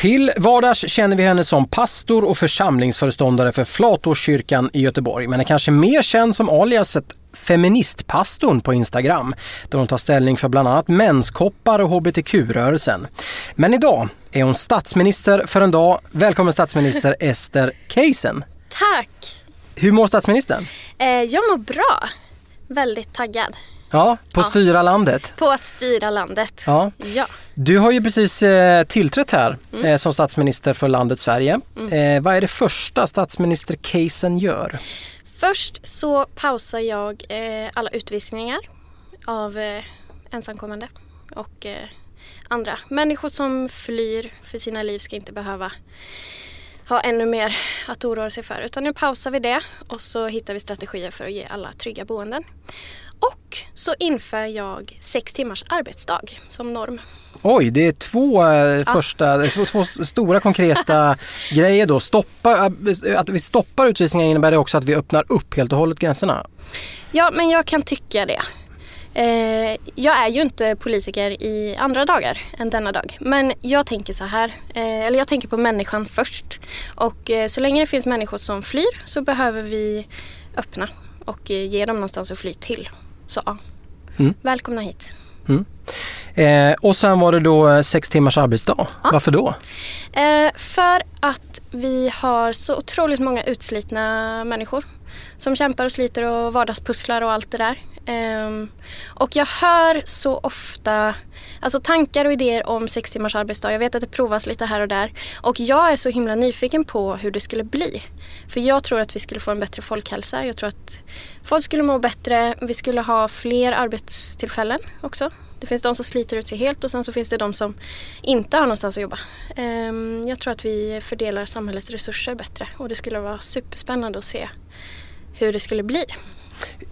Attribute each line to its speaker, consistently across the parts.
Speaker 1: Till vardags känner vi henne som pastor och församlingsföreståndare för Flatåskyrkan i Göteborg, men är kanske mer känd som aliaset Feministpastorn på Instagram, där hon tar ställning för bland annat menskoppar och hbtq-rörelsen. Men idag är hon statsminister för en dag. Välkommen statsminister Ester Keisen.
Speaker 2: Tack!
Speaker 1: Hur mår statsministern?
Speaker 2: Eh, jag mår bra. Väldigt taggad
Speaker 1: Ja, på att
Speaker 2: Ja.
Speaker 1: styra landet.
Speaker 2: på att styra landet.
Speaker 1: Ja.
Speaker 2: Ja.
Speaker 1: Du har ju precis eh, tillträtt här eh, som statsminister för landet Sverige. Eh, vad är det första statsminister Keisen gör?
Speaker 2: Först så pausar jag eh, alla utvisningar av ensamkommande och andra. Människor som flyr för sina liv ska inte behöva ha ännu mer att oroa sig för. Utan nu pausar vi det och så hittar vi strategier för att ge alla trygga boenden. Och så inför jag sex timmars arbetsdag som norm.
Speaker 1: Oj, det är två eh, första, är två, två stora konkreta grejer då. Stoppa, eh, att vi stoppar utvisningar innebär det också att vi öppnar upp helt och hållet gränserna.
Speaker 2: Ja, men jag kan tycka det. Eh, jag är ju inte politiker i andra dagar än denna dag. Men jag tänker så här, eh, eller jag tänker på människan först. Och eh, så länge det finns människor som flyr så behöver vi öppna och ge dem någonstans att fly till. Så ja,
Speaker 1: Mm.
Speaker 2: välkomna hit.
Speaker 1: Eh, och sen var det då eh, sex timmars arbetsdag. Varför då?
Speaker 2: Eh, för att vi har så otroligt många utslitna människor som kämpar och sliter och vardagspusslar och allt det där. Um, och jag hör så ofta alltså tankar och idéer om sex timmars arbetsdag. Jag vet att det provas lite här och där. Och jag är så himla nyfiken på hur det skulle bli. För jag tror att vi skulle få en bättre folkhälsa. Jag tror att folk skulle må bättre. Vi skulle ha fler arbetstillfällen också. Det finns de som sliter ut sig helt och sen så finns det de som inte har någonstans att jobba. Um, Jag tror att vi fördelar samhällets resurser bättre och det skulle vara superspännande att se hur det skulle bli.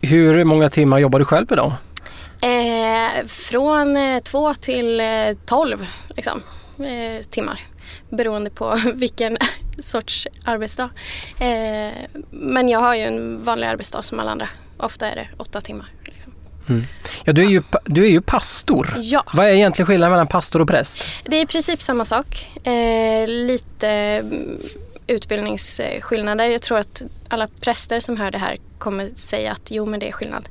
Speaker 1: Hur många timmar jobbar du själv idag?
Speaker 2: Eh, från eh, två till eh, tolv liksom, eh, timmar beroende på vilken sorts arbetsdag. Eh, men jag har ju en vanlig arbetsdag som alla andra. Ofta är det åtta timmar. Liksom.
Speaker 1: Ja, du är ju, du är ju pastor.
Speaker 2: Ja.
Speaker 1: Vad är egentligen skillnaden mellan pastor och präst?
Speaker 2: Det är i princip samma sak. Eh, lite mm, utbildningsskillnader. Jag tror att alla präster som hör det här kommer säga att jo men det är skillnad.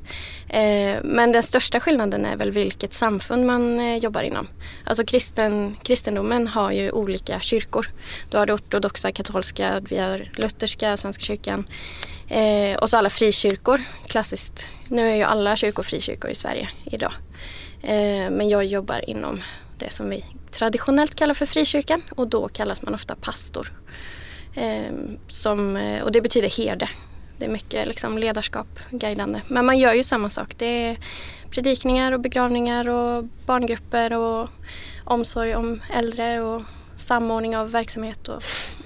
Speaker 2: Eh, men den största skillnaden är väl vilket samfund man eh, jobbar inom. Alltså kristen, kristendomen har ju olika kyrkor. Du har det ortodoxa, katolska, vi har lutherska, Svenska kyrkan. Eh, och så alla frikyrkor, klassiskt. Nu är ju alla kyrkor frikyrkor i Sverige idag. Eh, men jag jobbar inom det som vi traditionellt kallar för frikyrkan och då kallas man ofta pastor. Eh, som, eh, och det betyder herde. Det är mycket liksom ledarskap, guidande. Men man gör ju samma sak. Det är predikningar och begravningar och barngrupper och omsorg om äldre och samordning av verksamhet. Och,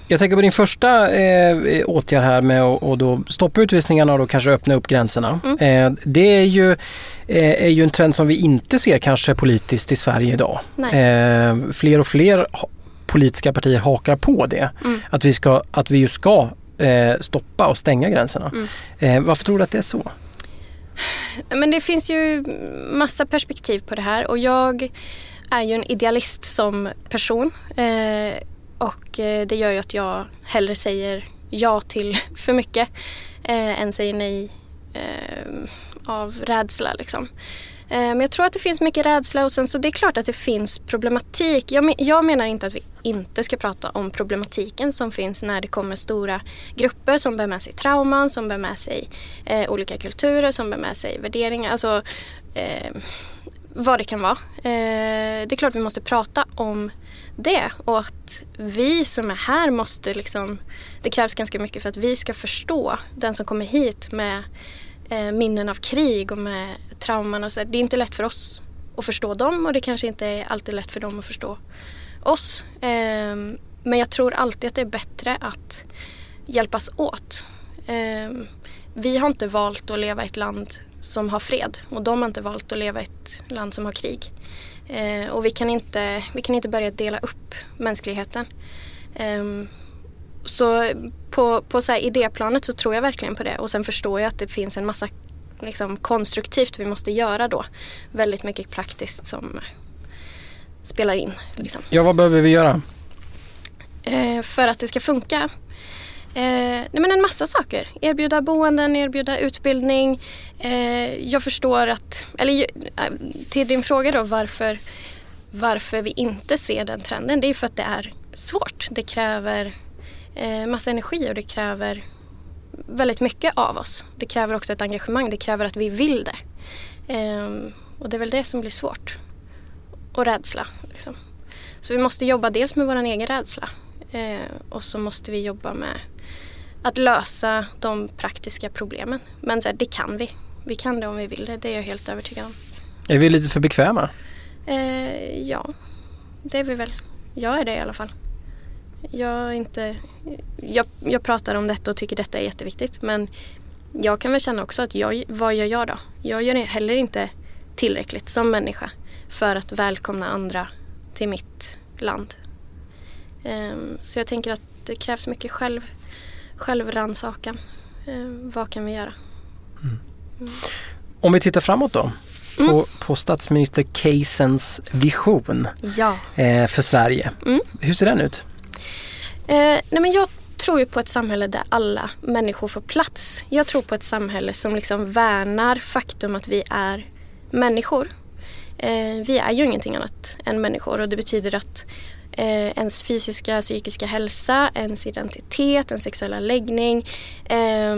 Speaker 1: Jag tänker på din första eh, åtgärd här med att och då stoppa utvisningarna och då kanske öppna upp gränserna. Eh, det är ju, eh, är ju en trend som vi inte ser kanske politiskt i Sverige idag. Eh, fler och fler politiska partier hakar på det. Att, vi ska, att vi ju ska eh, stoppa och stänga gränserna. Eh, varför tror du att det är så?
Speaker 2: Men det finns ju massa perspektiv på det här och jag är ju en idealist som person. Eh, och eh, det gör ju att jag hellre säger ja till för mycket eh, än säger nej eh, av rädsla. Liksom. Eh, men jag tror att det finns mycket rädsla och sen så det är klart att det finns problematik. Jag, jag menar inte att vi inte ska prata om problematiken som finns när det kommer stora grupper som bär med sig trauman, som bär med sig eh, olika kulturer, som bär med sig värderingar. Alltså, eh, vad det kan vara. Eh, det är klart vi måste prata om det och att vi som är här måste liksom, det krävs ganska mycket för att vi ska förstå den som kommer hit med Eh, minnen av krig och med trauman och så. Det är inte lätt för oss att förstå dem och det kanske inte är alltid lätt för dem att förstå oss. Eh, men jag tror alltid att det är bättre att hjälpas åt. Eh, vi har inte valt att leva i ett land som har fred och de har inte valt att leva i ett land som har krig. Eh, och vi kan, inte, vi kan inte börja dela upp mänskligheten. Ehm, så på, på så här idéplanet så tror jag verkligen på det och sen förstår jag att det finns en massa liksom, konstruktivt vi måste göra då. Väldigt mycket praktiskt som spelar in. Liksom.
Speaker 1: Ja, vad behöver vi göra?
Speaker 2: Eh, för att det ska funka Eh, nej men en massa saker. Erbjuda boenden, erbjuda utbildning. Eh, jag förstår att, eller eh, till din fråga då varför, varför vi inte ser den trenden. Det är för att det är svårt. Det kräver eh, massa energi och det kräver väldigt mycket av oss. Det kräver också ett engagemang. Det kräver att vi vill det. Eh, och det är väl det som blir svårt. Och rädsla. Liksom. Så vi måste jobba dels med vår egen rädsla eh, och så måste vi jobba med att lösa de praktiska problemen. Men så här, det kan vi. Vi kan det om vi vill det, det är jag helt övertygad om.
Speaker 1: Är vi lite för bekväma?
Speaker 2: Eh, ja, det är vi väl. Jag är det i alla fall. Jag, inte, jag, jag pratar om detta och tycker detta är jätteviktigt men jag kan väl känna också att jag, vad gör jag då? Jag gör heller inte tillräckligt som människa för att välkomna andra till mitt land. Um, så jag tänker att det krävs mycket själv självrannsakan. Eh, vad kan vi göra?
Speaker 1: Mm. Mm. Om vi tittar framåt då? Mm. På, på statsminister Keysens vision
Speaker 2: ja.
Speaker 1: eh, för Sverige. Mm. Hur ser den ut?
Speaker 2: Eh, nej men jag tror ju på ett samhälle där alla människor får plats. Jag tror på ett samhälle som liksom värnar faktum att vi är människor. Eh, vi är ju ingenting annat än människor och det betyder att eh, ens fysiska, psykiska hälsa, ens identitet, ens sexuella läggning, eh,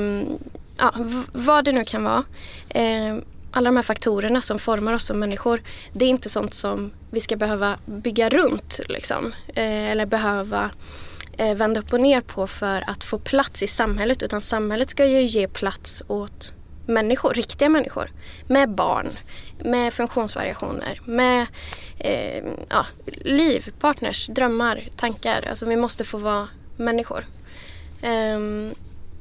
Speaker 2: ja, vad det nu kan vara. Eh, alla de här faktorerna som formar oss som människor, det är inte sånt som vi ska behöva bygga runt liksom, eh, eller behöva eh, Eh, vända upp och ner på för att få plats i samhället utan samhället ska ju ge plats åt människor, riktiga människor med barn, med funktionsvariationer, med eh, ja, liv, partners, drömmar, tankar. Alltså vi måste få vara människor. Um,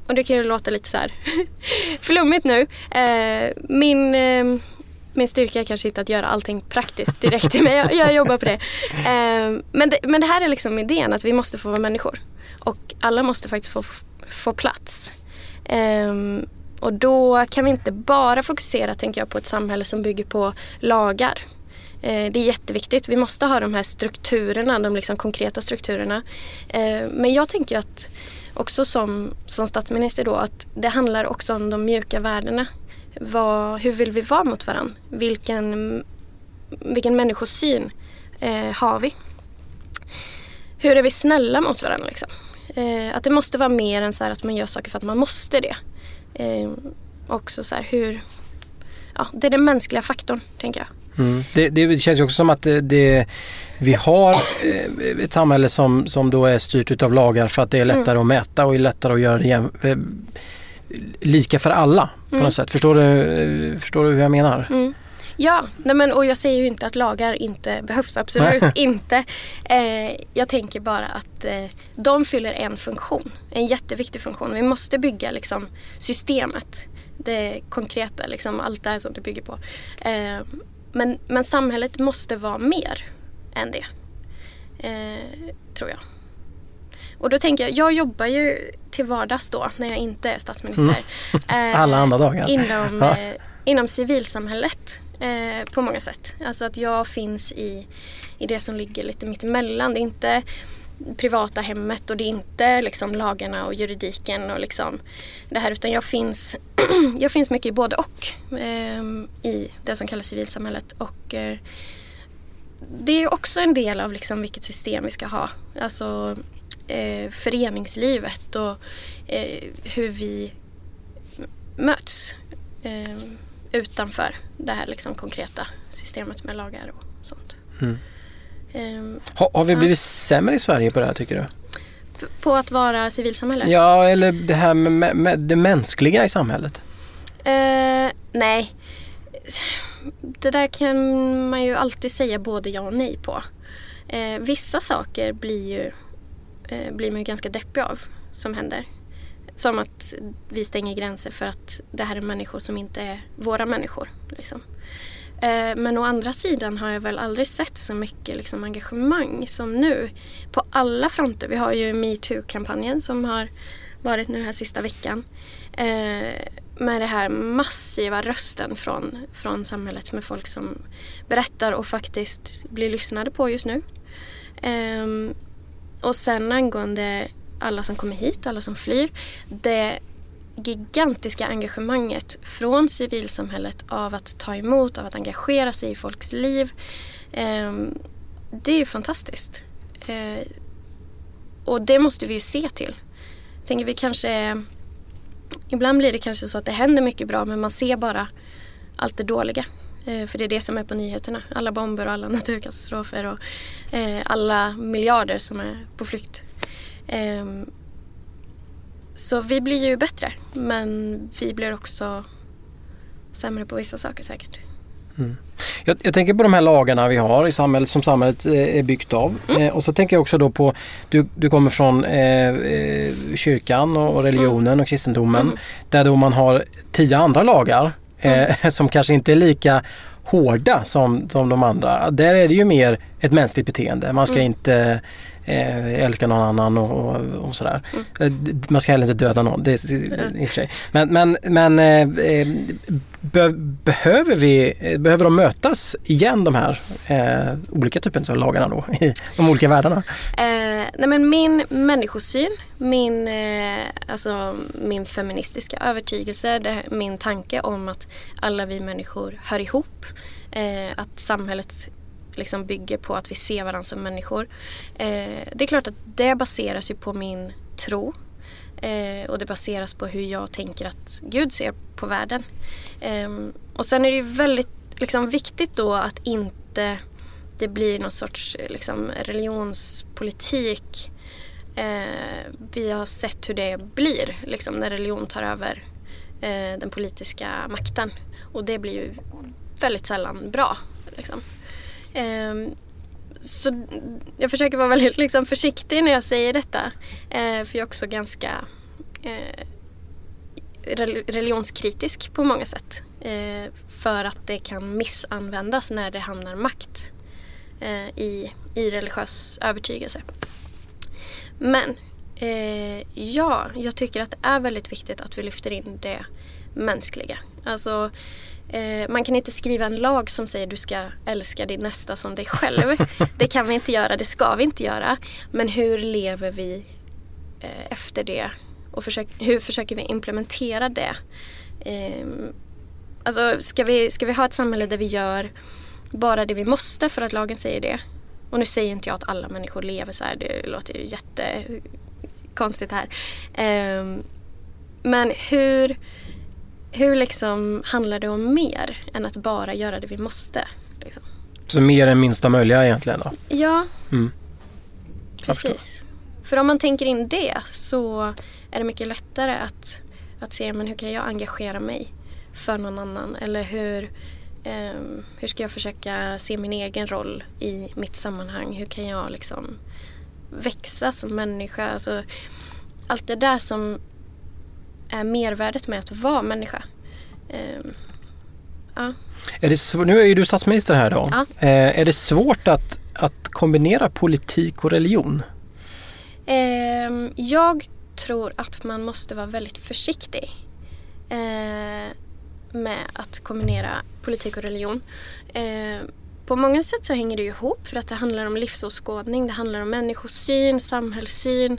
Speaker 2: och det kan ju låta lite så här flummigt nu. Uh, min, uh, min styrka är kanske inte att göra allting praktiskt direkt men jag, jag jobbar på det. Uh, men det. Men det här är liksom idén att vi måste få vara människor. Och alla måste faktiskt få, få plats. Um, och då kan vi inte bara fokusera tänker jag på ett samhälle som bygger på lagar. Eh, det är jätteviktigt. Vi måste ha de här strukturerna, de liksom konkreta strukturerna. Ehm, men jag tänker att också som, som statsminister då att det handlar också om de mjuka värdena. Vad, hur vill vi vara mot varandra? Vilken, vilken människosyn eh, har vi? Hur är vi snälla mot varandra? Liksom? Eh, att det måste vara mer än så att man gör saker för att man måste det. Eh, också så här, hur... Ja, det är den mänskliga faktorn, tänker jag.
Speaker 1: Mm. Det, det, känns ju också som att det, det vi har eh, ett samhälle som, som då är styrt av lagar för att det är lättare mm. att mäta och är lättare att göra det jäm, eh, lika för alla på mm. något sätt. Förstår du, förstår du hur jag menar?
Speaker 2: Mm. Ja, nej men, och jag säger ju inte att lagar inte behövs, absolut inte. Eh, jag tänker bara att eh, de fyller en funktion, en jätteviktig funktion. Vi måste bygga liksom, systemet, det konkreta, liksom, allt det här som det bygger på. Eh, men, men samhället måste vara mer än det. Eh, tror jag. Och då tänker jag, jag jobbar ju till vardags då när jag inte är statsminister.
Speaker 1: Mm. Eh, Alla andra dagar.
Speaker 2: Inom, ja. eh, inom civilsamhället eh, på många sätt. Alltså att jag finns i, i det som ligger lite mittemellan. Det är inte privata hemmet och det är inte liksom lagarna och juridiken och liksom det här utan jag finns, jag finns mycket i både och eh, i det som kallas civilsamhället och eh, det är också en del av liksom vilket system vi ska ha. Alltså eh, föreningslivet och eh, hur vi möts. Ehm, utanför det här liksom konkreta systemet med lagar och sånt.
Speaker 1: Mm.
Speaker 2: Ehm,
Speaker 1: Har, har vi
Speaker 2: Ja.
Speaker 1: blivit sämre i Sverige på det här tycker du?
Speaker 2: p- på att vara civilsamhälle?
Speaker 1: Ja, eller det här med, med, det mänskliga i samhället.
Speaker 2: Eh, nej. Det där kan man ju alltid säga både ja och nej på. Eh, vissa saker blir, ju, eh, blir man ju ganska deppig av som händer. Som att vi stänger gränser för att det här är människor som inte är våra människor. Liksom. Eh, men å andra sidan har jag väl aldrig sett så mycket liksom, engagemang som nu. På alla fronter. Vi har ju metoo-kampanjen som har varit nu här sista veckan. Eh, med det här massiva rösten från, från samhället med folk som berättar och faktiskt blir lyssnade på just nu. Ehm, och sen angående alla som kommer hit, alla som flyr. Det gigantiska engagemanget från civilsamhället av att ta emot, av att engagera sig i folks liv. Ehm, det är ju fantastiskt. Eh, och det måste vi ju se till. Jag Tänker vi kanske Ibland blir det kanske så att det händer mycket bra men man ser bara allt det dåliga. Eh, för det är det som är på nyheterna. Alla bomber och alla naturkatastrofer och eh, alla miljarder som är på flykt. Ehm, så vi blir ju bättre men vi blir också sämre på vissa saker säkert.
Speaker 1: Jag, jag tänker på de här lagarna vi har i samhället som samhället eh, är byggt av. Eh, och så tänker jag också då på, du, du kommer från eh, kyrkan och, religionen och kristendomen. Där då man har tio andra lagar eh, som kanske inte är lika hårda som, som de andra. Där är det ju mer ett mänskligt beteende. Man ska inte eh, älska någon annan och, och, och sådär. Mm. Man ska heller inte döda någon, det i och för sig. Men, men, men eh, eh be, behöver, vi, eh, behöver de mötas igen de här eh, olika typerna av lagarna då i de olika världarna?
Speaker 2: Eh, nej men min människosyn, min, eh, alltså min feministiska övertygelse, det, min tanke om att alla vi människor hör ihop. Eh, att samhället liksom bygger på att vi ser varandra som människor. Eh, det är klart att det baseras ju på min tro. Eh, och det baseras på hur jag tänker att Gud ser på världen. Eh, och sen är det ju väldigt liksom, viktigt då att inte det blir någon sorts eh, liksom, religionspolitik. Eh, vi har sett hur det blir liksom, när religion tar över eh, den politiska makten. Och det blir ju väldigt sällan bra. Liksom. Ehm, så jag försöker vara väldigt liksom, försiktig när jag säger detta. Eh, för jag är också ganska eh, religionskritisk på många sätt. Eh, för att det kan missanvändas när det hamnar makt i, i religiös övertygelse. Men ja, jag tycker att det är väldigt viktigt att vi lyfter in det mänskliga. Alltså, eh, man kan inte skriva en lag som säger du ska älska din nästa som dig själv. det kan vi inte göra, det ska vi inte göra. Men hur lever vi eh, efter det? Och försök, hur försöker vi implementera det? Eh, alltså, ska vi, ska vi ha ett samhälle där vi gör bara det vi måste för att lagen säger det? Och nu säger inte jag att alla människor lever så här, det låter ju jättekonstigt här. Eh, men hur, hur liksom handlar det om mer än att bara göra det vi måste? Liksom?
Speaker 1: Så mer än minsta möjliga egentligen då?
Speaker 2: Ja,
Speaker 1: Mm.
Speaker 2: Precis. För om man tänker in det så är det mycket lättare att, att se men hur kan jag engagera mig för någon annan? Eller hur, ehm, hur ska jag försöka se min egen roll i mitt sammanhang? Hur kan jag liksom växa som människa? Alltså, allt det där som är mervärdet med att vara människa. Ehm, ja.
Speaker 1: Är det sv- nu är ju du statsminister här då.
Speaker 2: Ja.
Speaker 1: Eh, är det svårt att, att kombinera politik och religion?
Speaker 2: Ehm, jag tror att man måste vara väldigt försiktig eh, med att kombinera politik och religion. Eh, på många sätt så hänger det ihop för att det handlar om livsåskådning, det handlar om människosyn, samhällssyn.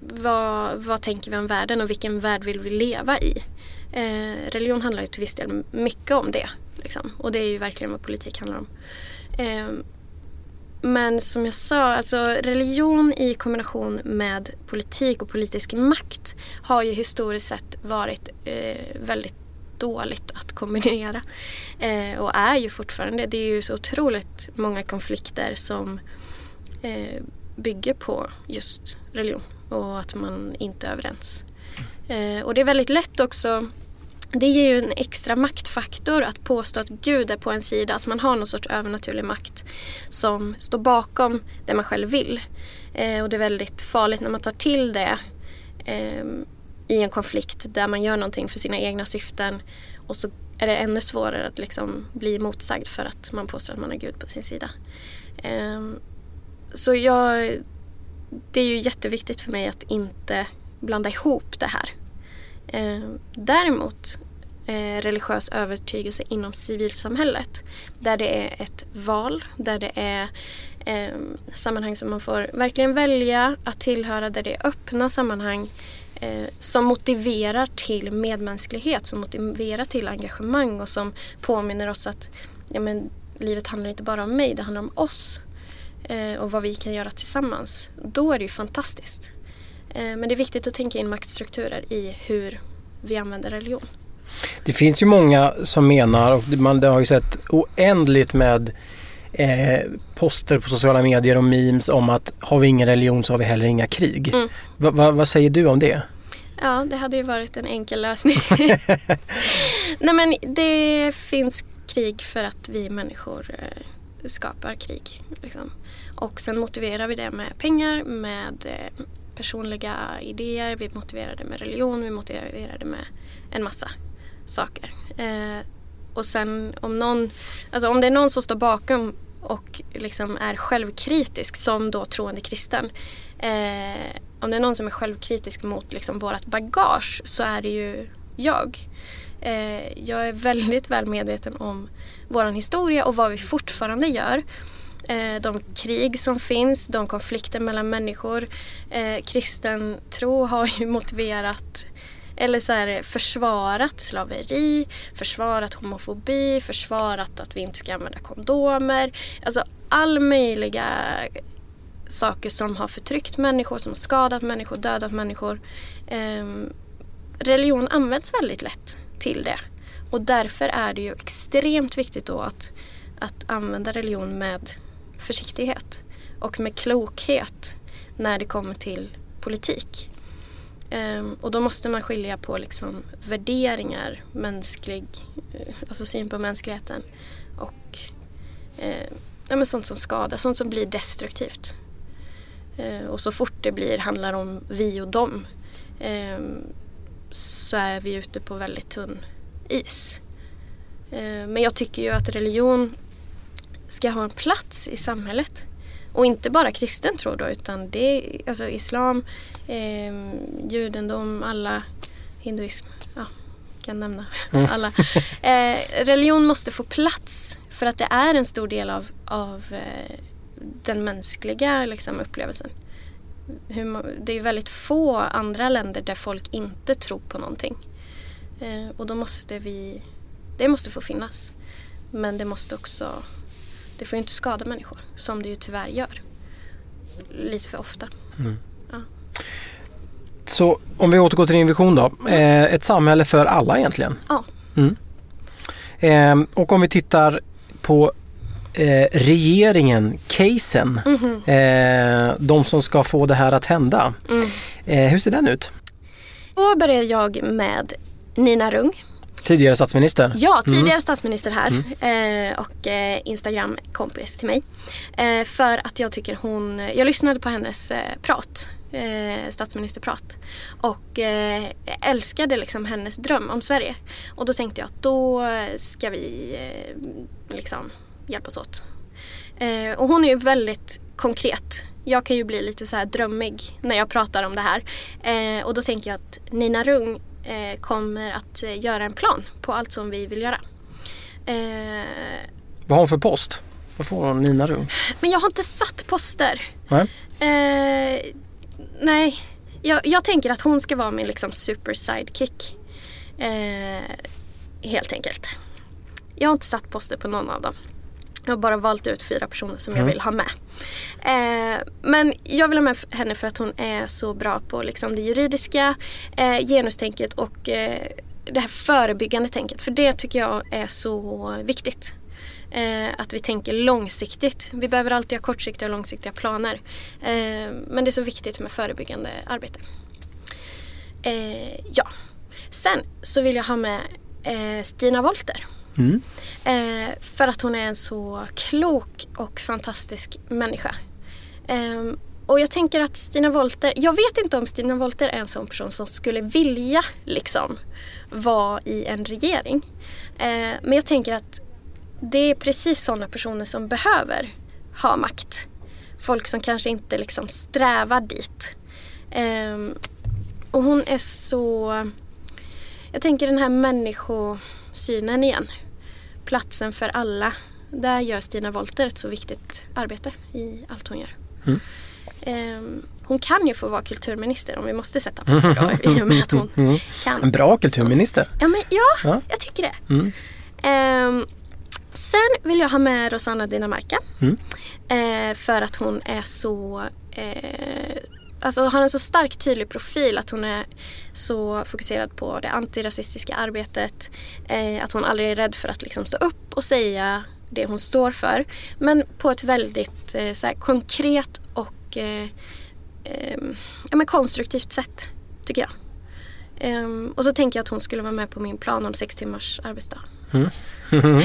Speaker 2: Vad, vad tänker vi om världen och vilken värld vill vi leva i? Eh, religion handlar ju till viss del mycket om det. Liksom. Och det är ju verkligen vad politik handlar om. Eh, men som jag sa, alltså religion i kombination med politik och politisk makt har ju historiskt sett varit eh, väldigt dåligt att kombinera. Eh, och är ju fortfarande. Det är ju så otroligt många konflikter som eh, bygger på just religion och att man inte är överens. Eh, och det är väldigt lätt också det ger ju en extra maktfaktor att påstå att Gud är på en sida, att man har någon sorts övernaturlig makt som står bakom det man själv vill. Eh, och det är väldigt farligt när man tar till det eh, i en konflikt där man gör någonting för sina egna syften och så är det ännu svårare att liksom bli motsagd för att man påstår att man har Gud på sin sida. Eh, så jag, det är ju jätteviktigt för mig att inte blanda ihop det här. Eh, däremot eh, religiös övertygelse inom civilsamhället där det är ett val, där det är eh, sammanhang som man får verkligen välja att tillhöra, där det är öppna sammanhang eh, som motiverar till medmänsklighet, som motiverar till engagemang och som påminner oss att ja, men, livet handlar inte bara om mig, det handlar om oss eh, och vad vi kan göra tillsammans. Då är det ju fantastiskt. Eh, men det är viktigt att tänka in maktstrukturer i hur vi använder religion.
Speaker 1: Det finns ju många som menar, och man har ju sett oändligt med eh, poster på sociala medier och memes om att har vi ingen religion så har vi heller inga krig. Mm. Va, va, vad säger du om det?
Speaker 2: Ja, det hade ju varit en enkel lösning. Nej men det finns krig för att vi människor eh, skapar krig. Liksom. Och sen motiverar vi det med pengar, med eh, personliga idéer, vi motiverar det med religion, vi motiverar det med en massa saker. Eh, och sen om någon, alltså om det är någon som står bakom och liksom är självkritisk som då troende kristen. Eh, om det är någon som är självkritisk mot liksom vårt bagage så är det ju jag. Eh, jag är väldigt väl medveten om vår historia och vad vi fortfarande gör. Eh, de krig som finns, de konflikter mellan människor. Eh, kristen tro har ju motiverat eller så här, försvarat slaveri, försvarat homofobi, försvarat att vi inte ska använda kondomer. Alltså all möjliga saker som har förtryckt människor, som har skadat människor, dödat människor. Eh, religion används väldigt lätt till det. Och därför är det ju extremt viktigt då att, att använda religion med försiktighet och med klokhet när det kommer till politik. Ehm, och då måste man skilja på liksom värderingar, mänsklig, eh, alltså syn på mänskligheten och eh, ja, men sånt som skadar, sånt som blir destruktivt. Ehm, och så fort det blir, handlar om vi och dem ehm, så är vi ute på väldigt tunn is. men jag tycker ju att religion ska ha en plats i samhället. Och inte bara kristen tro då utan det är alltså islam, eh, judendom, alla, hinduism, ja, kan nämna mm. alla. Eh, religion måste få plats för att det är en stor del av, av eh, den mänskliga liksom, upplevelsen. Hur, det är väldigt få andra länder där folk inte tror på någonting. Eh, och då måste vi, det måste få finnas. Men det måste också det får ju inte skada människor som det ju tyvärr gör. Lite för ofta. Mm. Ja.
Speaker 1: Så om vi återgår till din vision då. Eh, ett samhälle för alla egentligen?
Speaker 2: Ja.
Speaker 1: Mm. Eh, och om vi tittar på eh, regeringen, casen, mm -hmm. de som ska få det här att hända. Mm. Eh, hur ser den ut?
Speaker 2: Då börjar jag med Nina Rung
Speaker 1: Tidigare statsminister?
Speaker 2: Ja, tidigare mm. statsminister här mm. eh, och eh, Instagram-kompis till mig. Eh, för att jag tycker hon, jag lyssnade på hennes prat, statsministerprat och älskade liksom hennes dröm om Sverige. Och då tänkte jag att då ska vi liksom hjälpas åt. och hon är ju väldigt konkret. Jag kan ju bli lite så här drömmig när jag pratar om det här. och då tänker jag att Nina Rung kommer att eh, göra en plan på allt som vi vill göra.
Speaker 1: Eh, Vad har hon för post? Vad får hon Nina Rung?
Speaker 2: Men jag har inte satt poster. Nej. Eh, nej. Jag, jag, tänker att hon ska vara min liksom super sidekick. Eh, helt enkelt. Jag har inte satt poster på någon av dem. Jag har bara valt ut fyra personer som mm. jag vill ha med. Eh, men jag vill ha med henne för att hon är så bra på liksom, det juridiska, eh, genustänket och eh, det här förebyggande tänket. För det tycker jag är så viktigt. Eh, att vi tänker långsiktigt. Vi behöver alltid ha kortsiktiga och långsiktiga planer. Eh, men det är så viktigt med förebyggande arbete. Eh, ja. Sen så vill jag ha med Stina Wolter.
Speaker 1: Mm.
Speaker 2: Eh, för att hon är en så klok och fantastisk människa. Eh, och jag tänker att Stina Wolter, jag vet inte om Stina Wolter är en sån person som skulle vilja liksom vara i en regering. Eh, men jag tänker att det är precis sådana personer som behöver ha makt. Folk som kanske inte liksom strävar dit. Ehm, och hon är så... Jag tänker den här människosynen igen. Platsen för alla. Där gör Stina Wolter ett så viktigt arbete i allt hon gör.
Speaker 1: Mm.
Speaker 2: Ehm, hon kan ju få vara kulturminister om vi måste sätta på sig då i och med att hon
Speaker 1: Mm.
Speaker 2: kan.
Speaker 1: En bra kulturminister.
Speaker 2: Ja, men, ja,
Speaker 1: Ja.
Speaker 2: jag tycker det.
Speaker 1: Mm.
Speaker 2: Ehm, sen vill jag ha med Rosanna Dinamarca.
Speaker 1: Mm.
Speaker 2: Eh, för att hon är så eh, Alltså har en så stark tydlig profil att hon är så fokuserad på det antirasistiska arbetet. Eh, att hon aldrig är rädd för att liksom stå upp och säga det hon står för. Men på ett väldigt eh, så här, konkret och eh, eh, ja, men konstruktivt sätt tycker jag. Ehm, och så tänker jag att hon skulle vara med på min plan om sex timmars arbetsdag.
Speaker 1: Mm.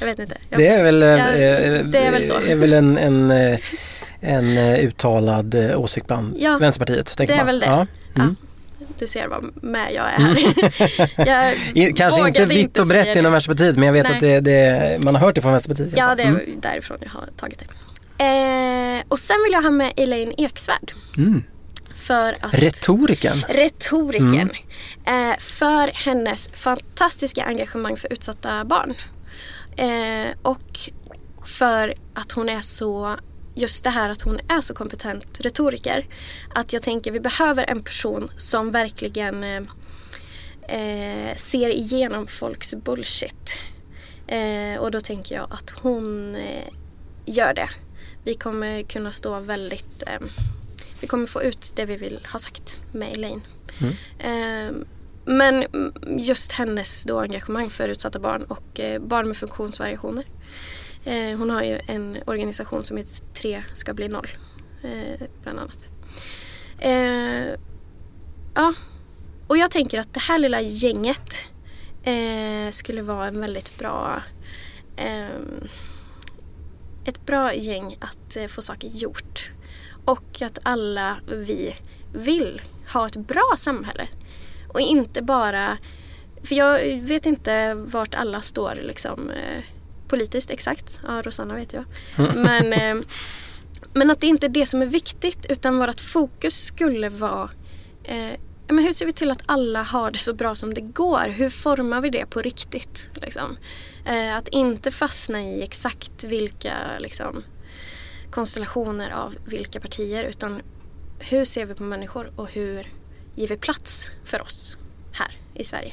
Speaker 2: jag vet inte. Jag,
Speaker 1: Det är väl, eh,
Speaker 2: Ja,
Speaker 1: eh,
Speaker 2: det är väl så.
Speaker 1: är väl en, en, eh, en eh, uttalad eh, åsikt bland
Speaker 2: Ja,
Speaker 1: Vänsterpartiet.
Speaker 2: Det är
Speaker 1: man.
Speaker 2: väl det.
Speaker 1: Ja. Mm.
Speaker 2: Du ser vad med jag är här. jag
Speaker 1: I- Kanske inte vitt och brett inom Vänsterpartiet men jag vet
Speaker 2: Nej.
Speaker 1: att det, det, man har hört det från Vänsterpartiet.
Speaker 2: Ja, det är
Speaker 1: Mm.
Speaker 2: därifrån jag har tagit det. Eh, och sen vill jag ha med Elaine Eksvärd.
Speaker 1: Mm.
Speaker 2: För att
Speaker 1: Retoriken.
Speaker 2: retoriken.
Speaker 1: Mm.
Speaker 2: Eh, för hennes fantastiska engagemang för utsatta barn. Eh, och för att hon är så, just det här att hon är så kompetent retoriker. Att jag tänker vi behöver en person som verkligen eh, eh, ser igenom folks bullshit. Eh, och då tänker jag att hon eh, gör det. Vi kommer kunna stå väldigt eh, vi kommer få ut det vi vill ha sagt med Elaine.
Speaker 1: Mm.
Speaker 2: Eh, men just hennes då engagemang för utsatta barn och barn med funktionsvariationer. Eh, hon har ju en organisation som heter Tre ska bli noll. Eh, bland annat. Eh, ja, och jag tänker att det här lilla gänget skulle vara en väldigt bra ett bra gäng att få saker gjort. Och att alla vi vill ha ett bra samhälle. Och inte bara... För jag vet inte vart alla står liksom eh, politiskt exakt. Ja, Rosanna vet jag. Men, eh, men att det inte är det som är viktigt utan vårt fokus skulle vara eh, men hur ser vi till att alla har det så bra som det går? Hur formar vi det på riktigt? Liksom? Eh, att inte fastna i exakt vilka liksom, konstellationer av vilka partier utan hur ser vi på människor och hur ger vi plats för oss här i Sverige?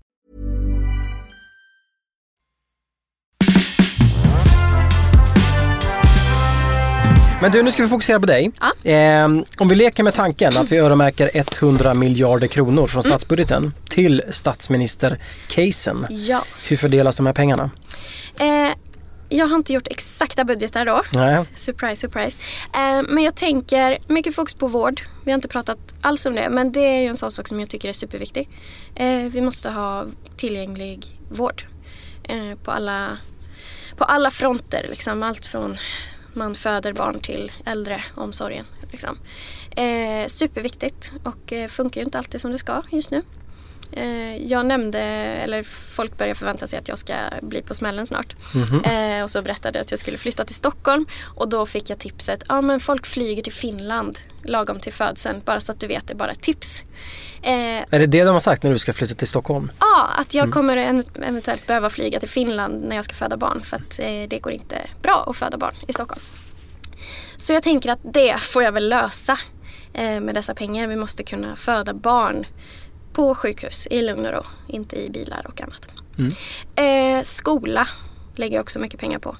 Speaker 1: Men du, nu ska vi fokusera på dig.
Speaker 2: Ja.
Speaker 1: Eh, om vi leker med tanken att vi öronmärker 100 miljarder kronor
Speaker 2: Mm.
Speaker 1: från statsbudgeten till statsminister-casen.
Speaker 2: Ja.
Speaker 1: Hur fördelas de här pengarna?
Speaker 2: Eh, jag har inte gjort exakta budgetar då.
Speaker 1: Nej.
Speaker 2: Surprise, surprise. Eh, men jag tänker mycket fokus på vård. Vi har inte pratat alls om det men det är ju en sån sak som jag tycker är superviktig. Eh, vi måste ha tillgänglig vård eh, på, alla, på alla fronter. Liksom. Allt från man föder barn till äldreomsorgen. Liksom. Eh, superviktigt och eh, funkar ju inte alltid som det ska just nu. Eh, jag nämnde, eller folk börjar förvänta sig att jag ska bli på smällen snart.
Speaker 1: Mhm.
Speaker 2: och så berättade jag att jag skulle flytta till Stockholm och då fick jag tipset, ja men folk flyger till Finland lagom till födseln, bara så att du vet det är bara ett tips. Eh,
Speaker 1: Är det det de har sagt när du ska flytta till Stockholm?
Speaker 2: Ja, att jag kommer en- eventuellt behöva flyga till Finland när jag ska föda barn för att eh, det går inte bra att föda barn i Stockholm. Så jag tänker att det får jag väl lösa eh, med dessa pengar. Vi måste kunna föda barn på sjukhus i lugn och ro, inte i bilar och annat. Eh, skola lägger jag också mycket pengar på.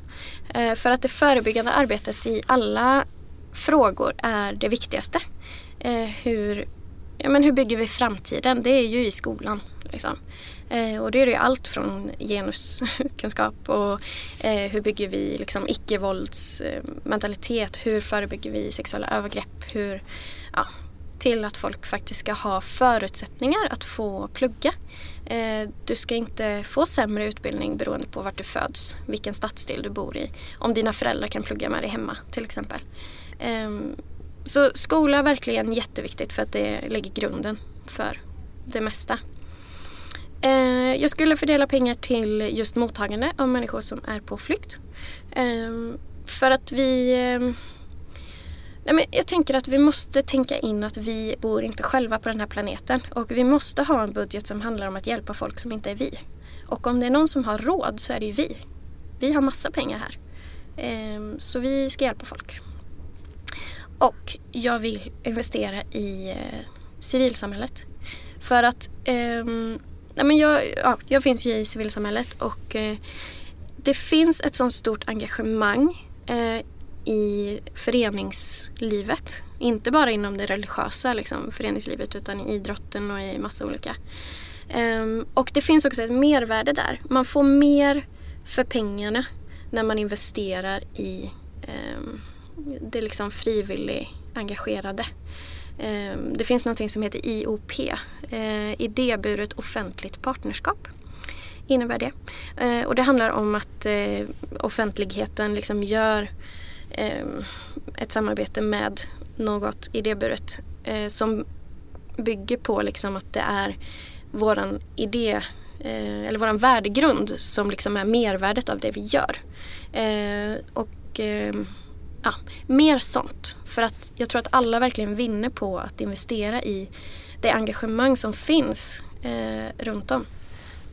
Speaker 2: Eh, för att det förebyggande arbetet i alla frågor är det viktigaste. Eh, hur, ja, men hur bygger vi framtiden? Det är ju i skolan. Liksom. Eh, och det är ju allt från genuskunskap och eh, hur bygger vi liksom, icke-våldsmentalitet? hur förebygger vi sexuella övergrepp? Hur, ja, till att folk faktiskt ska ha förutsättningar att få plugga. Eh, du ska inte få sämre utbildning beroende på vart du föds, vilken stadsdel du bor i. Om dina föräldrar kan plugga med dig hemma till exempel. Ehm, så skola är verkligen jätteviktigt för att det lägger grunden för det mesta. Eh, jag skulle fördela pengar till just mottagande av människor som är på flykt. Ehm, för att vi... Ehm, Nej, men jag tänker att vi måste tänka in att vi bor inte själva på den här planeten och vi måste ha en budget som handlar om att hjälpa folk som inte är vi. Och om det är någon som har råd så är det ju vi. Vi har massa pengar här. Ehm, Så vi ska hjälpa folk. Och jag vill investera i eh, civilsamhället. För att ehm, nej men jag, ja, jag finns ju i civilsamhället och eh, det finns ett sånt stort engagemang eh, i föreningslivet. Inte bara inom det religiösa liksom, föreningslivet utan i idrotten och i massa olika. Um, och det finns också ett mervärde där. Man får mer för pengarna när man investerar i um, det liksom frivillig engagerade. Um, ehm, Det finns något som heter IOP, uh, idéburet offentligt partnerskap innebär det. Eh, och det handlar om att eh, offentligheten liksom gör Ehm, ett samarbete med något idéburet eh, som bygger på liksom att det är våran idé eh, eller våran värdegrund som liksom är mervärdet av det vi gör. Eh, och eh, ja, mer sånt. För att jag tror att alla verkligen vinner på att investera i det engagemang som finns eh, runt om.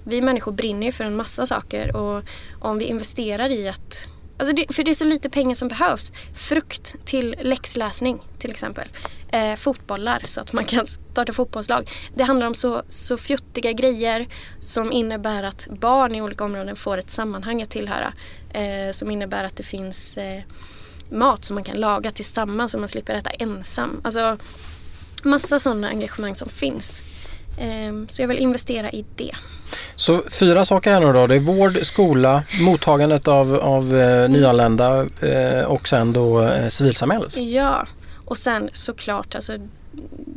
Speaker 2: Vi människor brinner ju för en massa saker och om vi investerar i att Alltså det, för det är så lite pengar som behövs. Frukt till läxläsning till exempel. Eh, fotbollar så att man kan starta fotbollslag. Det handlar om så, så fjuttiga grejer som innebär att barn i olika områden får ett sammanhang att tillhöra. Eh, som innebär att det finns eh, mat som man kan laga tillsammans och man slipper äta ensam. Alltså massa sådana engagemang som finns. Ehm, Så jag vill investera i det.
Speaker 1: Så fyra saker här nu då. Det är vård, skola, mottagandet av, av eh, nyanlända eh, och sen då eh, civilsamhället.
Speaker 2: Ja, och sen såklart, alltså,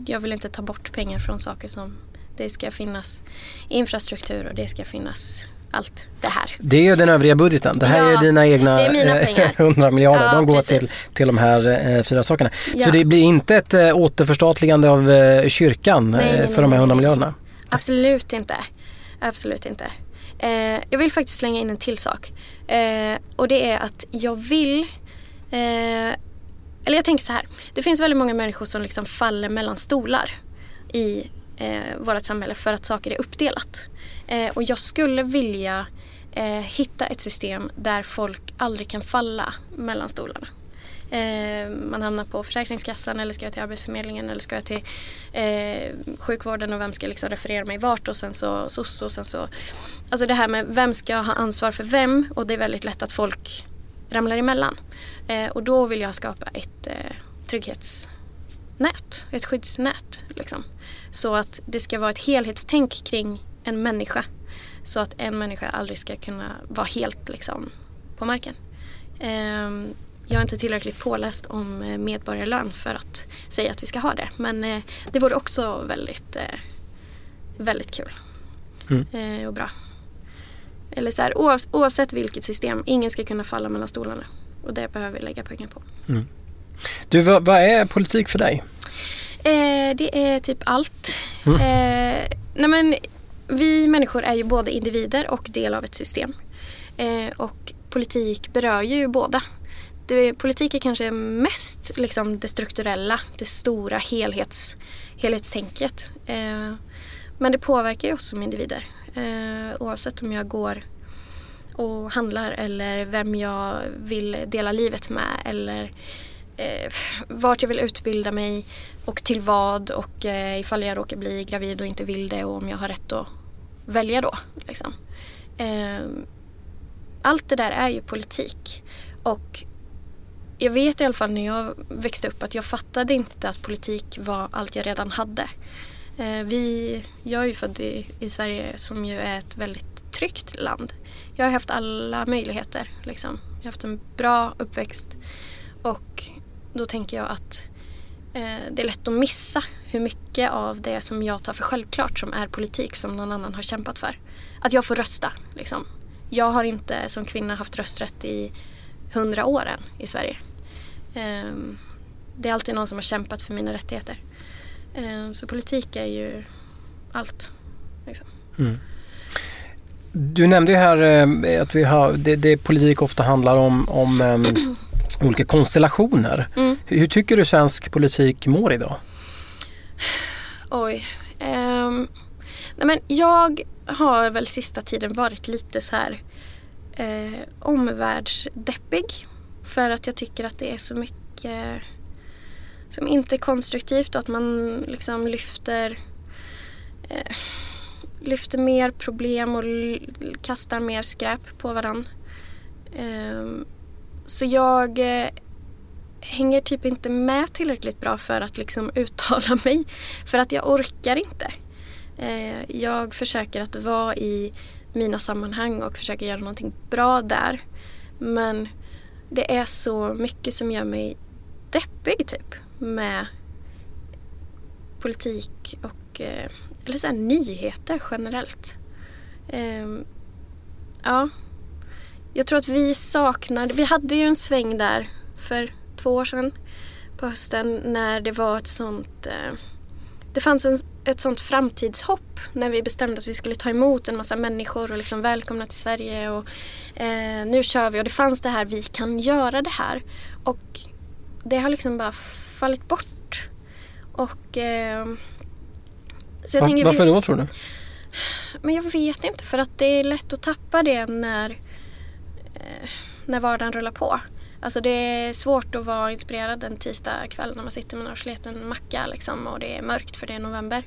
Speaker 2: jag vill inte ta bort pengar från saker som det ska finnas infrastruktur och det ska finnas allt det här.
Speaker 1: Det är ju den övriga budgeten. Det här
Speaker 2: Ja,
Speaker 1: är dina egna
Speaker 2: är mina
Speaker 1: eh,
Speaker 2: pengar.
Speaker 1: 100 miljarder.
Speaker 2: Ja,
Speaker 1: De går
Speaker 2: precis.
Speaker 1: till, till de här eh, fyra sakerna. Så
Speaker 2: Ja.
Speaker 1: det blir inte ett eh, återförstatligande av eh, kyrkan
Speaker 2: Nej, nej,
Speaker 1: för
Speaker 2: nej,
Speaker 1: de här
Speaker 2: nej,
Speaker 1: 100
Speaker 2: nej.
Speaker 1: miljarderna?
Speaker 2: Absolut inte. Absolut inte. Jag vill faktiskt slänga in en till sak. Och det är att jag vill... Eller jag tänker så här. Det finns väldigt många människor som liksom faller mellan stolar i eh, vårt samhälle för att saker är uppdelat. Eh, och jag skulle vilja eh, hitta ett system där folk aldrig kan falla mellan stolarna. Eh, man hamnar på Försäkringskassan eller ska jag till Arbetsförmedlingen eller ska jag till eh, sjukvården och vem ska liksom referera mig vart och sen så SOS och sen så Alltså det här med vem ska ha ansvar för vem och det är väldigt lätt att folk ramlar emellan. Eh, och då vill jag skapa ett eh, trygghetsnät, ett skyddsnät. Liksom. Så att det ska vara ett helhetstänk kring en människa. Så att en människa aldrig ska kunna vara helt liksom, på marken. Ehm, jag är inte tillräckligt påläst om eh, medborgarlön för att säga att vi ska ha det. Men eh, det vore också väldigt, eh, väldigt kul
Speaker 1: Mm.
Speaker 2: och bra. Eller så här, oav, oavsett vilket system, ingen ska kunna falla mellan stolarna. Och det behöver vi lägga pengar på.
Speaker 1: Du, vad, vad är politik för dig?
Speaker 2: Eh, det är typ allt. Eh, nej men, vi människor är ju både individer och del av ett system. Eh, och politik berör ju båda. Det, politik är kanske mest liksom, det strukturella, det stora helhets, helhetstänket. Eh, men det påverkar ju oss som individer. Eh, oavsett om jag går och handlar eller vem jag vill dela livet med eller eh, vart jag vill utbilda mig och till vad och eh, ifall jag råkar bli gravid och inte vill det och om jag har rätt att välja då. Liksom. Ehm, allt det där är ju politik och jag vet i alla fall när jag växte upp att jag fattade inte att politik var allt jag redan hade. Ehm, vi, jag är ju född i, i Sverige som ju är ett väldigt tryggt land. Jag har haft alla möjligheter. Liksom. Jag har haft en bra uppväxt och då tänker jag att eh, Eh, det är lätt att missa hur mycket av det som jag tar för självklart som är politik som någon annan har kämpat för. Att jag får rösta. Liksom. Jag har inte som kvinna haft rösträtt i hundra år än i Sverige. Ehm, det är alltid någon som har kämpat för mina rättigheter. Ehm, så politik är ju allt. Liksom. Mm.
Speaker 1: Du nämnde ju här eh, att vi har, det, det politik ofta handlar om, om ehm, olika konstellationer. Mm. Hur, tycker du svensk politik mår idag?
Speaker 2: Oj. Um, nej men jag har väl sista tiden varit lite så här eh, omvärldsdeppig. För att jag tycker att det är så mycket som inte är konstruktivt och att man liksom lyfter eh, lyfter mer problem och kastar mer skräp på varandra. Um, så jag eh, hänger typ inte med tillräckligt bra för att liksom uttala mig. För att jag orkar inte. Eh, jag försöker att vara i mina sammanhang och försöker göra någonting bra där. Men det är så mycket som gör mig deppig typ med politik och eh, eller så nyheter generellt. Ehm, ja, jag tror att vi saknar, vi hade ju en sväng där för två år sedan på hösten när det var ett sånt, eh, det fanns en, ett sånt framtidshopp när vi bestämde att vi skulle ta emot en massa människor och liksom välkomna till Sverige och eh, nu kör vi och det fanns det här, vi kan göra det här och det har liksom bara fallit bort. Och eh,
Speaker 1: så jag Var, tänker, varför då tror du?
Speaker 2: Men jag vet inte för att det är lätt att tappa det när, Eh, när vardagen rullar på. Alltså det är svårt att vara inspirerad en tisdag kväll när man sitter med en avsliten macka liksom, och det är mörkt för det är november.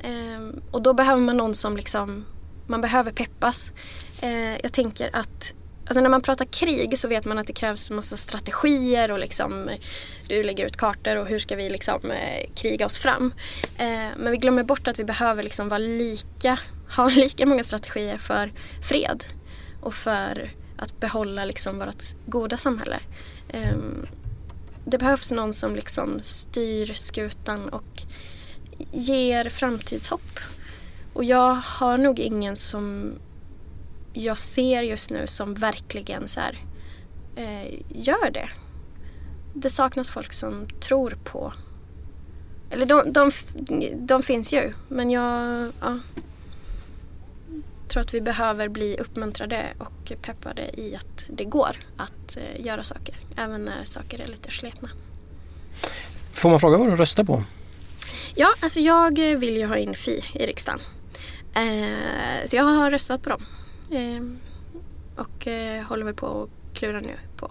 Speaker 2: Eh, och då behöver man någon som liksom, man behöver peppas. Eh, jag tänker att Alltså när man pratar krig så vet man att det krävs massa strategier och liksom du lägger ut kartor och hur ska vi liksom eh, kriga oss fram. Eh, men vi glömmer bort att vi behöver liksom vara lika, ha lika många strategier för fred och för att behålla liksom vårt goda samhälle. Ehm, det behövs någon som liksom styr skutan och ger framtidshopp. Och jag har nog ingen som jag ser just nu som verkligen så här, eh, gör det. Det saknas folk som tror på eller de, de, de finns ju men jag ja, tror att vi behöver bli uppmuntrade och peppade i att det går att eh, göra saker även när saker är lite sletna.
Speaker 1: Får man fråga vad du röstar på?
Speaker 2: Ja, alltså jag vill ju ha in Fi i riksdagen. Eh, så jag har röstat på dem. Eh, och eh, håller väl på att klura nu på.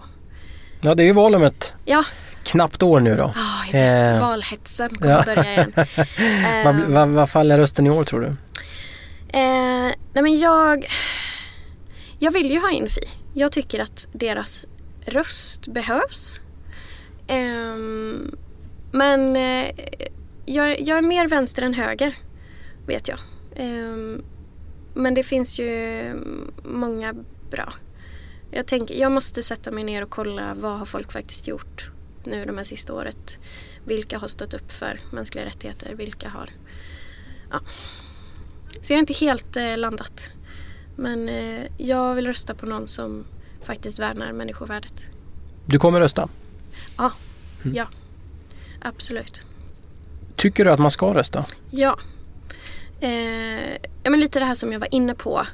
Speaker 1: Ja, det är ju val om ett
Speaker 2: ja.
Speaker 1: knappt år nu då.
Speaker 2: Oh, jag vet, valhetsen kommer ja. börja igen.
Speaker 1: vad, ehm. vad, vad faller rösten i år tror du?
Speaker 2: Eh, nej men jag, jag vill ju ha in Fi. Jag tycker att deras röst behövs. Eh, men eh, jag, jag, är mer vänster än höger, vet jag. Eh, men det finns ju många bra. Jag, tänker, jag måste sätta mig ner och kolla vad har folk faktiskt gjort nu de här sista året. Vilka har stått upp för mänskliga rättigheter? Vilka har... Ja. Så jag har inte helt eh, landat. Men eh, jag vill rösta på någon som faktiskt värnar människovärdet.
Speaker 1: Du kommer rösta?
Speaker 2: Ja, mm. ja. Absolut.
Speaker 1: Tycker du att man ska rösta?
Speaker 2: Ja. Eh, ja, men lite det här som jag var inne på.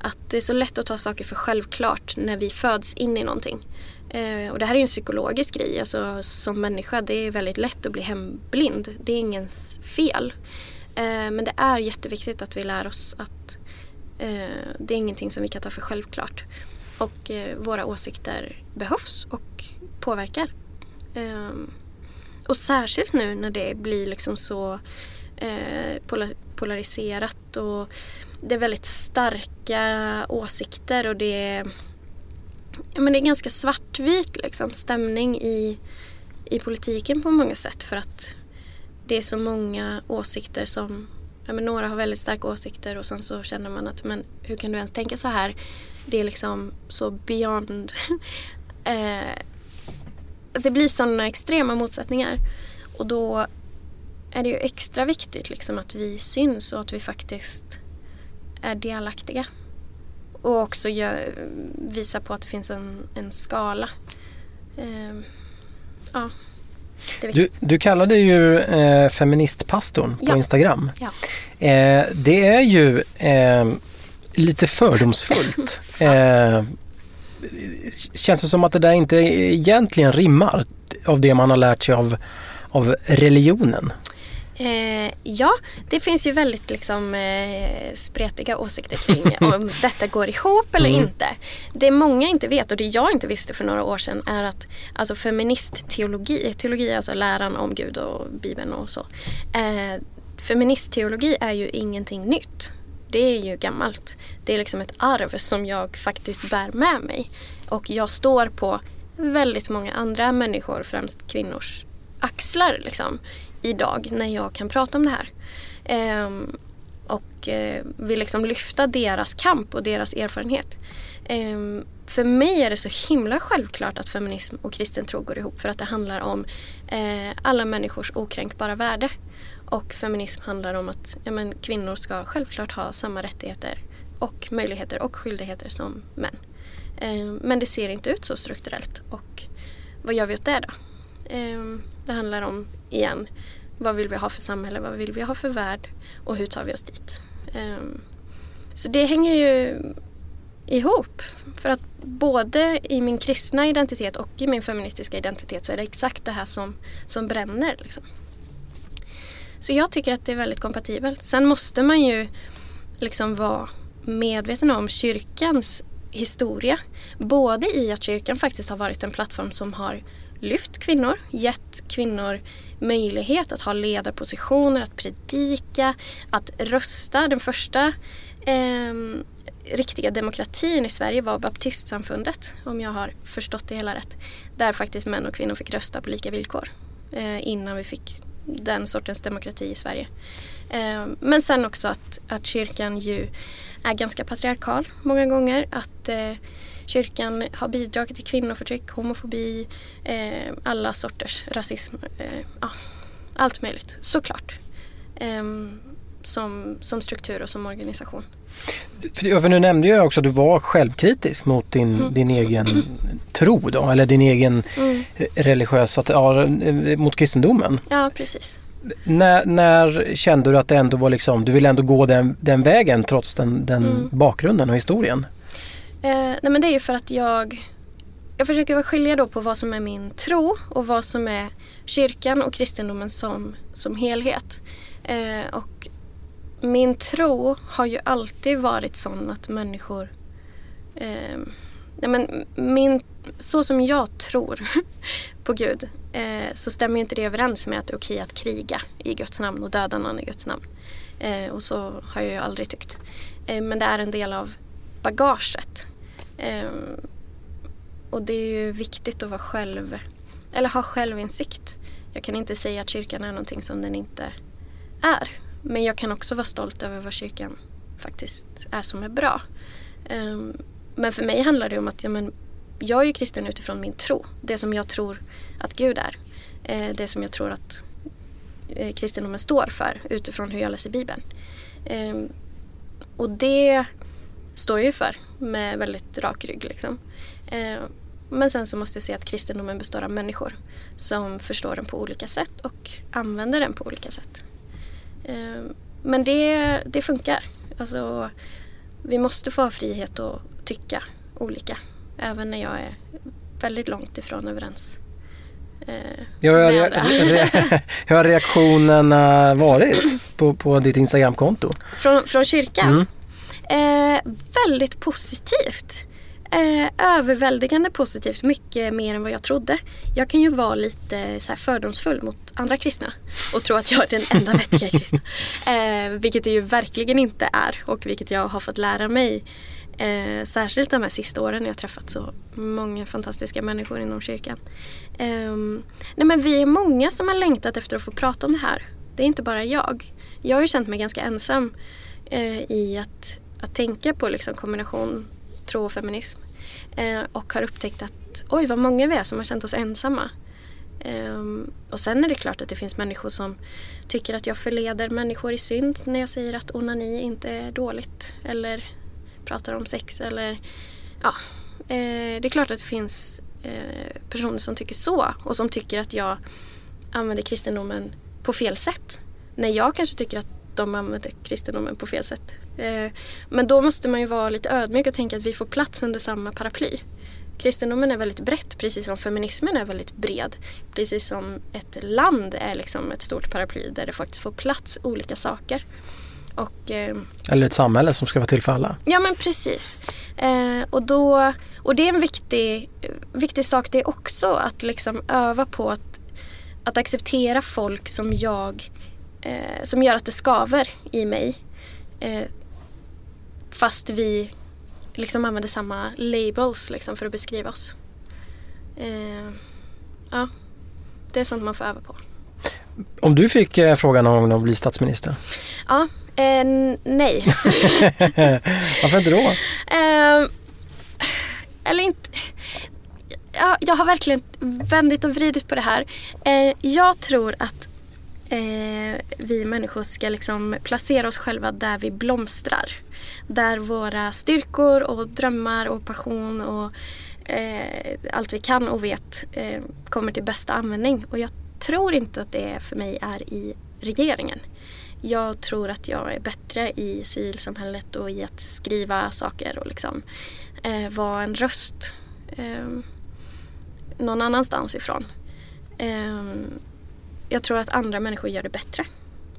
Speaker 2: Att det är så lätt att ta saker för självklart när vi föds in i någonting. Eh, och det här är ju en psykologisk grej. Alltså, som människa det är väldigt lätt att bli hemblind. Det är ingens fel. Eh, men det är jätteviktigt att vi lär oss att eh, det är ingenting som vi kan ta för självklart. Och eh, våra åsikter behövs och påverkar. Eh, och särskilt nu när det blir liksom så eh, polariserat och det är väldigt starka åsikter och det är, men det är ganska svartvit liksom, stämning i, i politiken på många sätt för att det är så många åsikter som ja, men några har väldigt starka åsikter och sen så känner man att men hur kan du ens tänka så här? Det är liksom så beyond. eh, det blir sådana extrema motsättningar och då är det ju extra viktigt liksom att vi syns och att vi faktiskt är delaktiga. Och också gör, visa på att det finns en, en skala. Eh, ja,
Speaker 1: du, du kallade ju eh, feministpastorn på
Speaker 2: ja.
Speaker 1: Instagram.
Speaker 2: Ja.
Speaker 1: Eh, det är ju eh, lite fördomsfullt. eh, känns det som att det där inte egentligen rimmar av det man har lärt sig av, av religionen?
Speaker 2: Eh, ja, det finns ju väldigt liksom, eh, spretiga åsikter kring om detta går ihop eller mm. inte. Det många inte vet och det jag inte visste för några år sedan är att alltså feministteologi, teologi är alltså läran om Gud och Bibeln och så. Eh, feministteologi är ju ingenting nytt. Det är ju gammalt. Det är liksom ett arv som jag faktiskt bär med mig. Och jag står på väldigt många andra människor, främst kvinnors axlar liksom, idag när jag kan prata om det här. Ehm, och eh, vill liksom lyfta deras kamp och deras erfarenhet. Ehm, för mig är det så himla självklart att feminism och kristen tro går ihop för att det handlar om eh, alla människors okränkbara värde. Och feminism handlar om att ja, men, kvinnor ska självklart ha samma rättigheter och möjligheter och skyldigheter som män. Ehm, men det ser inte ut så strukturellt och vad gör vi åt det då? Ehm, det handlar om, igen, vad vill vi ha för samhälle, vad vill vi ha för värld och hur tar vi oss dit? Ehm, så det hänger ju ihop. För att både i min kristna identitet och i min feministiska identitet så är det exakt det här som, som bränner. Liksom. Så jag tycker att det är väldigt kompatibelt. Sen måste man ju liksom vara medveten om kyrkans historia. Både i att kyrkan faktiskt har varit en plattform som har lyft kvinnor, gett kvinnor möjlighet att ha ledarpositioner, att predika, att rösta. Den första eh, riktiga demokratin i Sverige var baptistsamfundet, om jag har förstått det hela rätt. Där faktiskt män och kvinnor fick rösta på lika villkor eh, innan vi fick den sortens demokrati i Sverige. Eh, men sen också att, att kyrkan ju är ganska patriarkal många gånger. Att eh, Kyrkan har bidragit till kvinnoförtryck, homofobi, eh, alla sorters rasism. Eh, ja, allt möjligt, såklart. Eh, som, som struktur och som organisation.
Speaker 1: För, för nu nämnde jag också att du var självkritisk mot din, mm. din egen tro då, eller din egen mm. religiösa, ja, mot kristendomen.
Speaker 2: Ja, precis.
Speaker 1: När, när, kände du att det ändå var liksom, du ville ändå gå den, den vägen trots den, den mm. bakgrunden och historien?
Speaker 2: Eh, nej men det är ju för att jag jag försöker skilja då på vad som är min tro och vad som är kyrkan och kristendomen som, som helhet. Eh, och min tro har ju alltid varit sån att människor... Eh, nej men min, så som jag tror på Gud eh, så stämmer inte det överens med att det är okej att kriga i Guds namn och döda någon i Guds namn. Eh, och så har jag ju aldrig tyckt. Eh, men det är en del av bagaget Ehm, och det är ju viktigt att vara själv, eller ha självinsikt. Jag kan inte säga att kyrkan är någonting som den inte är. Men jag kan också vara stolt över vad kyrkan faktiskt är som är bra. Ehm, men för mig handlar det om att ja, men, jag är ju kristen utifrån min tro. Det som jag tror att Gud är. Eh, det som jag tror att eh, kristendomen står för utifrån hur jag läser Bibeln. Ehm, och det står jag ju för med väldigt rak rygg. Liksom. Eh, men sen så måste jag se att kristendomen består av människor som förstår den på olika sätt och använder den på olika sätt. Eh, men det, det funkar. Alltså, vi måste få ha frihet att tycka olika. Även när jag är väldigt långt ifrån överens.
Speaker 1: Eh, ja, hur, hur har reaktionerna varit på, på ditt Instagramkonto?
Speaker 2: Från, från kyrkan? Mm. Eh, väldigt positivt. Eh, överväldigande positivt, mycket mer än vad jag trodde. Jag kan ju vara lite så fördomsfull mot andra kristna och tro att jag är den enda vettiga kristna. Eh, vilket det ju verkligen inte är och vilket jag har fått lära mig. Eh, särskilt de här sista åren när jag träffat så många fantastiska människor inom kyrkan. Eh, nej men vi är många som har längtat efter att få prata om det här. Det är inte bara jag. Jag har ju känt mig ganska ensam eh, i att, att tänka på liksom kombination tro och feminism. Eh, och har upptäckt att oj vad många vi är som har känt oss ensamma. Um, och sen är det klart att det finns människor som tycker att jag förleder människor i synd när jag säger att onani inte är dåligt eller pratar om sex eller ja. Eh, det är klart att det finns eh, personer som tycker så och som tycker att jag använder kristendomen på fel sätt. När jag kanske tycker att de använder kristendomen på fel sätt. Uh, men då måste man ju vara lite ödmjuk och tänka att vi får plats under samma paraply. Kristendomen är väldigt brett, precis som feminismen är väldigt bred. Precis som ett land är liksom ett stort paraply där det faktiskt får plats olika saker. Och, eh,
Speaker 1: Eller ett samhälle som ska vara till för alla.
Speaker 2: Ja men precis. Eh, och, då, och det är en viktig, viktig sak det också att liksom öva på att, att acceptera folk som jag eh, som gör att det skaver i mig. Eh, fast vi liksom använder samma labels liksom för att beskriva oss. Eh, ja, det är sånt man får öva på.
Speaker 1: Om du fick eh, frågan om att bli statsminister?
Speaker 2: Ja, eh, nej.
Speaker 1: Varför inte då?
Speaker 2: Eh, eller inte... Ja, jag har verkligen vändit och vridit på det här. Jag tror att eh, vi människor ska liksom placera oss själva där vi blomstrar. Där våra styrkor och drömmar och passion och eh, allt vi kan och vet eh, kommer till bästa användning. Och jag tror inte att det för mig är i regeringen. Jag tror att jag är bättre i civilsamhället och i att skriva saker och liksom eh, vara en röst eh, någon annanstans ifrån. Eh, jag tror att andra människor gör det bättre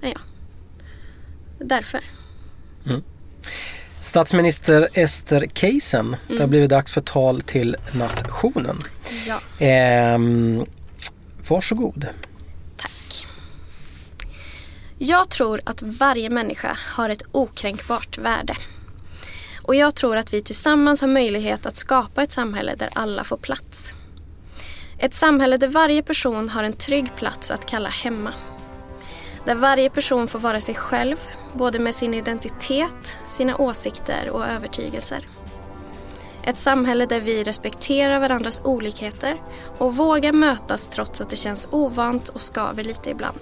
Speaker 2: än jag. Därför.
Speaker 1: Mm. Statsminister Ester Keisen, mm. det har mm. blivit dags för tal till nationen.
Speaker 2: Ja.
Speaker 1: Eh, varsågod.
Speaker 2: Tack. Jag tror att varje människa har ett okränkbart värde. Och jag tror att vi tillsammans har möjlighet att skapa ett samhälle där alla får plats. Ett samhälle där varje person har en trygg plats att kalla hemma. Där varje person får vara sig själv, både med sin identitet, sina åsikter och övertygelser. Ett samhälle där vi respekterar varandras olikheter och vågar mötas trots att det känns ovant och skaver lite ibland.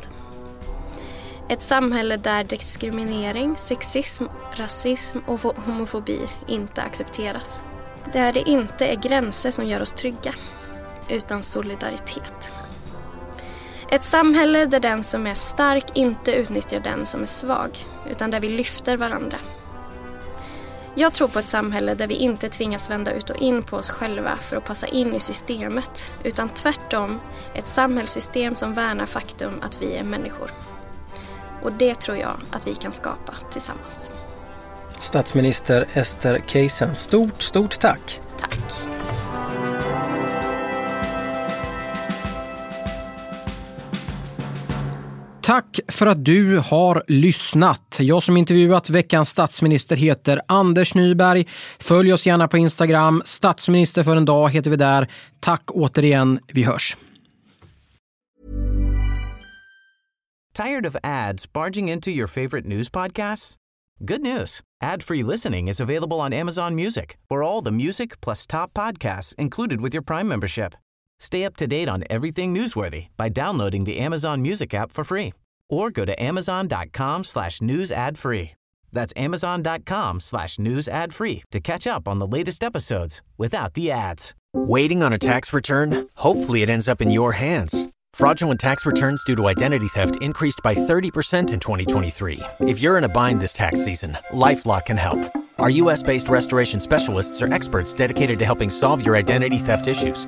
Speaker 2: Ett samhälle där diskriminering, sexism, rasism och homofobi inte accepteras. Där det inte är gränser som gör oss trygga utan solidaritet. Ett samhälle där den som är stark inte utnyttjar den som är svag, utan där vi lyfter varandra. Jag tror på ett samhälle där vi inte tvingas vända ut och in på oss själva för att passa in i systemet, utan tvärtom ett samhällssystem som värnar faktum att vi är människor. Och det tror jag att vi kan skapa tillsammans.
Speaker 1: Statsminister Ester Keisen, stort, stort tack!
Speaker 2: Tack!
Speaker 1: Tack för att du har lyssnat. Jag som intervjuat veckans statsminister heter Anders Nyberg. Följ oss gärna på Instagram. Statsminister för en dag heter vi där. Tack återigen. Vi hörs.
Speaker 3: Tired of ads barging into your favorite news podcasts? Good news. Ad-free listening is available on Amazon Music for all the music plus top podcasts included with your Prime membership. Stay up to date on everything newsworthy by downloading the Amazon Music app for free or go to amazon.com slash news ad free. That's amazon.com slash news ad free to catch up on the latest episodes without the ads.
Speaker 4: Waiting on a tax return? Hopefully it ends up in your hands Fraudulent tax returns due to identity theft increased by 30% in 2023. If you're in a bind this tax season, LifeLock can help. Our US based restoration specialists are experts dedicated to helping solve your identity theft issues.